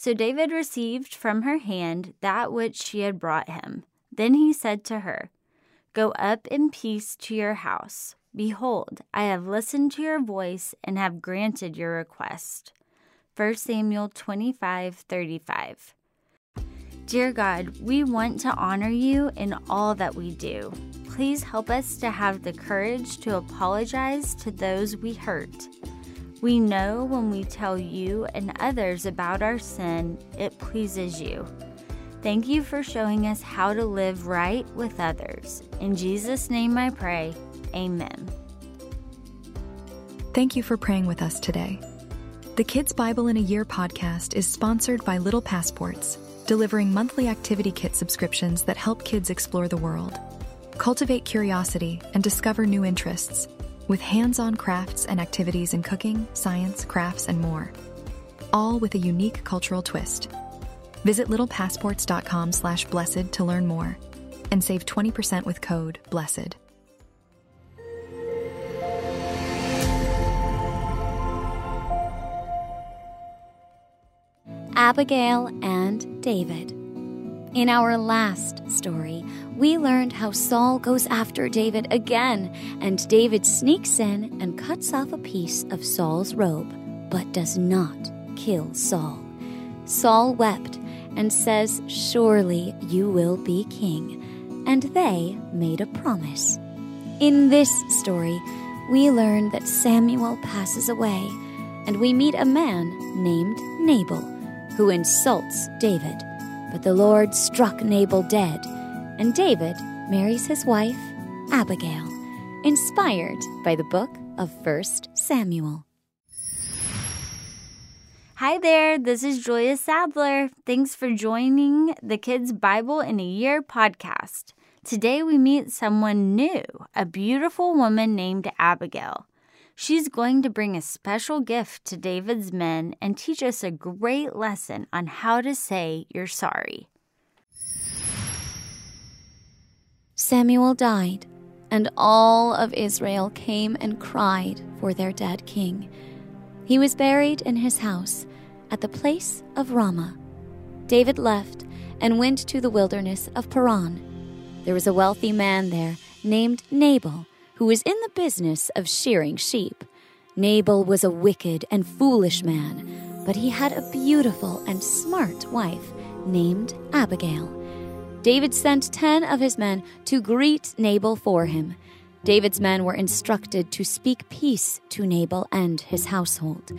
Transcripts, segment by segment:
So David received from her hand that which she had brought him. Then he said to her, Go up in peace to your house. Behold, I have listened to your voice and have granted your request. 1 Samuel 25 35. Dear God, we want to honor you in all that we do. Please help us to have the courage to apologize to those we hurt. We know when we tell you and others about our sin, it pleases you. Thank you for showing us how to live right with others. In Jesus' name I pray. Amen. Thank you for praying with us today. The Kids Bible in a Year podcast is sponsored by Little Passports, delivering monthly activity kit subscriptions that help kids explore the world, cultivate curiosity, and discover new interests with hands on crafts and activities in cooking, science, crafts, and more, all with a unique cultural twist. Visit littlepassports.com slash blessed to learn more and save 20% with code BLESSED. Abigail and David. In our last story, we learned how Saul goes after David again, and David sneaks in and cuts off a piece of Saul's robe, but does not kill Saul. Saul wept and says, Surely you will be king. And they made a promise. In this story, we learn that Samuel passes away, and we meet a man named Nabal who insults David. But the Lord struck Nabal dead, and David marries his wife, Abigail, inspired by the book of 1 Samuel. Hi there, this is Julia Sadler. Thanks for joining the Kids Bible in a Year podcast. Today we meet someone new, a beautiful woman named Abigail. She's going to bring a special gift to David's men and teach us a great lesson on how to say you're sorry. Samuel died, and all of Israel came and cried for their dead king. He was buried in his house at the place of Ramah. David left and went to the wilderness of Paran. There was a wealthy man there named Nabal who was in the business of shearing sheep. Nabal was a wicked and foolish man, but he had a beautiful and smart wife named Abigail. David sent ten of his men to greet Nabal for him. David's men were instructed to speak peace to Nabal and his household.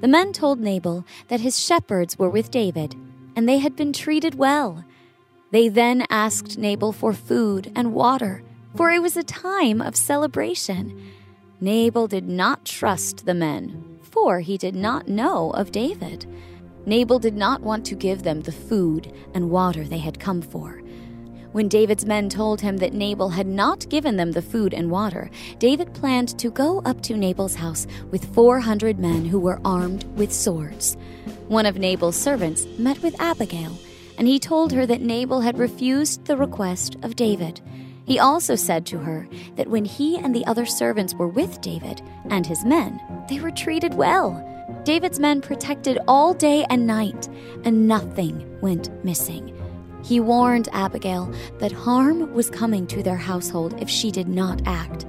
The men told Nabal that his shepherds were with David, and they had been treated well. They then asked Nabal for food and water for it was a time of celebration. Nabal did not trust the men, for he did not know of David. Nabal did not want to give them the food and water they had come for. When David's men told him that Nabal had not given them the food and water, David planned to go up to Nabal's house with 400 men who were armed with swords. One of Nabal's servants met with Abigail, and he told her that Nabal had refused the request of David. He also said to her that when he and the other servants were with David and his men, they were treated well. David's men protected all day and night, and nothing went missing. He warned Abigail that harm was coming to their household if she did not act,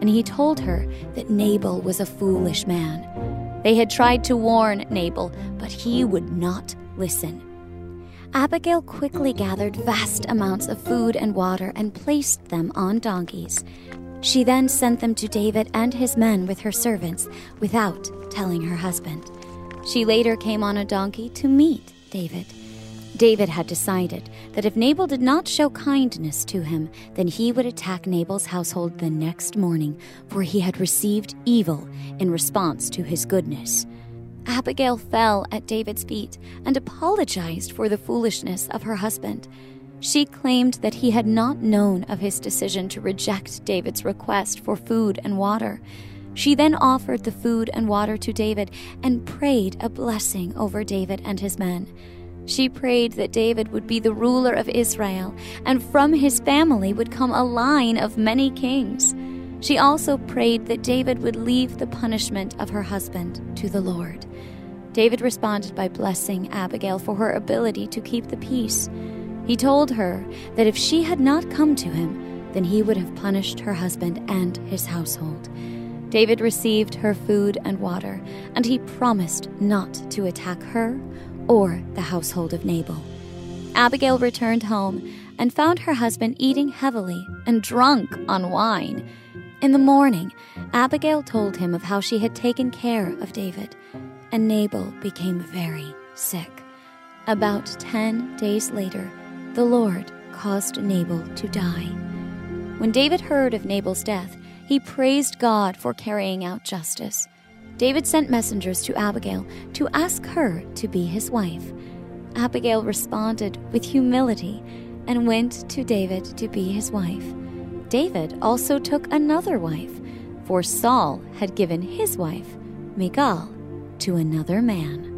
and he told her that Nabal was a foolish man. They had tried to warn Nabal, but he would not listen. Abigail quickly gathered vast amounts of food and water and placed them on donkeys. She then sent them to David and his men with her servants without telling her husband. She later came on a donkey to meet David. David had decided that if Nabal did not show kindness to him, then he would attack Nabal's household the next morning, for he had received evil in response to his goodness. Abigail fell at David's feet and apologized for the foolishness of her husband. She claimed that he had not known of his decision to reject David's request for food and water. She then offered the food and water to David and prayed a blessing over David and his men. She prayed that David would be the ruler of Israel, and from his family would come a line of many kings. She also prayed that David would leave the punishment of her husband to the Lord. David responded by blessing Abigail for her ability to keep the peace. He told her that if she had not come to him, then he would have punished her husband and his household. David received her food and water, and he promised not to attack her or the household of Nabal. Abigail returned home and found her husband eating heavily and drunk on wine. In the morning, Abigail told him of how she had taken care of David, and Nabal became very sick. About ten days later, the Lord caused Nabal to die. When David heard of Nabal's death, he praised God for carrying out justice. David sent messengers to Abigail to ask her to be his wife. Abigail responded with humility and went to David to be his wife. David also took another wife, for Saul had given his wife, Michal, to another man.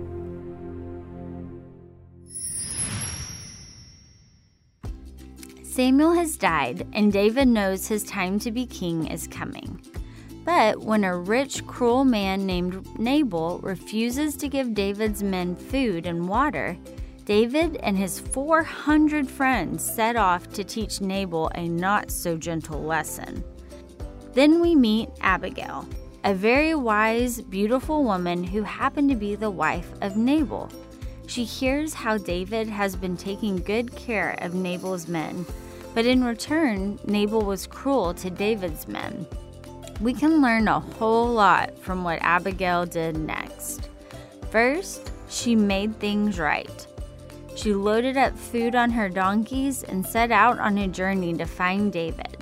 Samuel has died, and David knows his time to be king is coming. But when a rich, cruel man named Nabal refuses to give David's men food and water, David and his 400 friends set off to teach Nabal a not so gentle lesson. Then we meet Abigail, a very wise, beautiful woman who happened to be the wife of Nabal. She hears how David has been taking good care of Nabal's men, but in return, Nabal was cruel to David's men. We can learn a whole lot from what Abigail did next. First, she made things right. She loaded up food on her donkeys and set out on a journey to find David.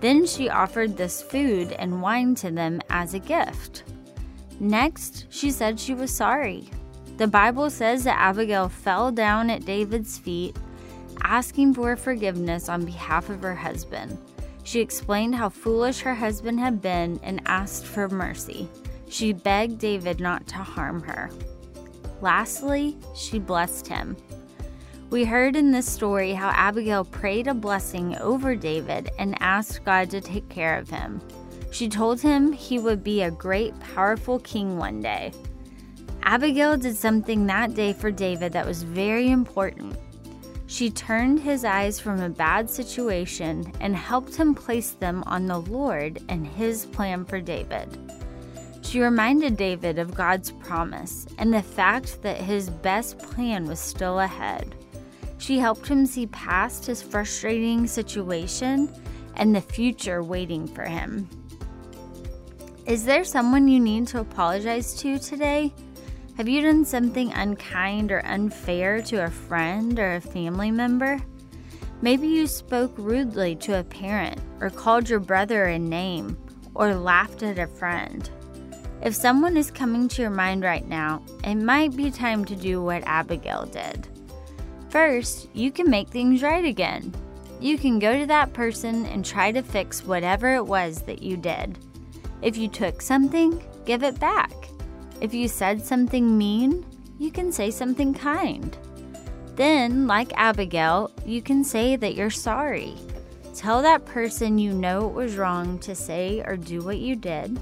Then she offered this food and wine to them as a gift. Next, she said she was sorry. The Bible says that Abigail fell down at David's feet, asking for forgiveness on behalf of her husband. She explained how foolish her husband had been and asked for mercy. She begged David not to harm her. Lastly, she blessed him. We heard in this story how Abigail prayed a blessing over David and asked God to take care of him. She told him he would be a great, powerful king one day. Abigail did something that day for David that was very important. She turned his eyes from a bad situation and helped him place them on the Lord and his plan for David. She reminded David of God's promise and the fact that his best plan was still ahead. She helped him see past his frustrating situation and the future waiting for him. Is there someone you need to apologize to today? Have you done something unkind or unfair to a friend or a family member? Maybe you spoke rudely to a parent, or called your brother a name, or laughed at a friend. If someone is coming to your mind right now, it might be time to do what Abigail did. First, you can make things right again. You can go to that person and try to fix whatever it was that you did. If you took something, give it back. If you said something mean, you can say something kind. Then, like Abigail, you can say that you're sorry. Tell that person you know it was wrong to say or do what you did,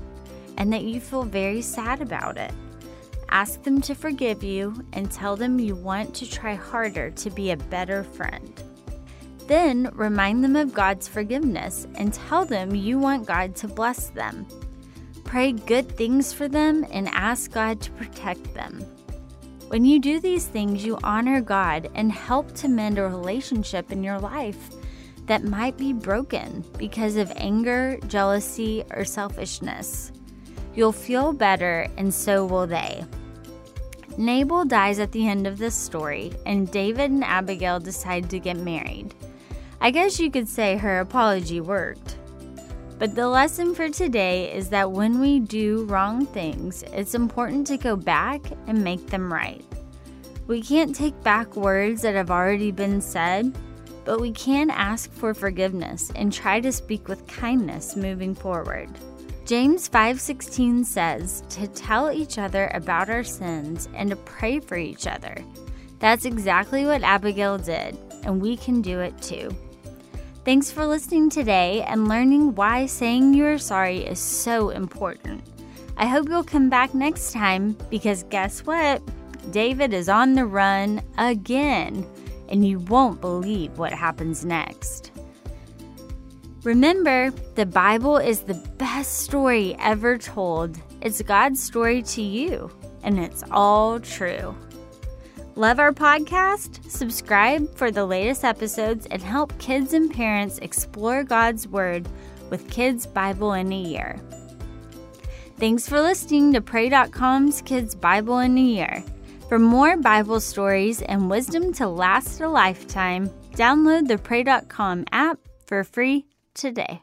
and that you feel very sad about it. Ask them to forgive you and tell them you want to try harder to be a better friend. Then remind them of God's forgiveness and tell them you want God to bless them. Pray good things for them and ask God to protect them. When you do these things, you honor God and help to mend a relationship in your life that might be broken because of anger, jealousy, or selfishness. You'll feel better, and so will they. Nabal dies at the end of this story, and David and Abigail decide to get married. I guess you could say her apology worked. But the lesson for today is that when we do wrong things, it's important to go back and make them right. We can't take back words that have already been said, but we can ask for forgiveness and try to speak with kindness moving forward. James 5:16 says to tell each other about our sins and to pray for each other. That's exactly what Abigail did, and we can do it too. Thanks for listening today and learning why saying you're sorry is so important. I hope you'll come back next time because guess what? David is on the run again, and you won't believe what happens next. Remember, the Bible is the best story ever told. It's God's story to you, and it's all true. Love our podcast? Subscribe for the latest episodes and help kids and parents explore God's Word with Kids Bible in a Year. Thanks for listening to Pray.com's Kids Bible in a Year. For more Bible stories and wisdom to last a lifetime, download the Pray.com app for free today.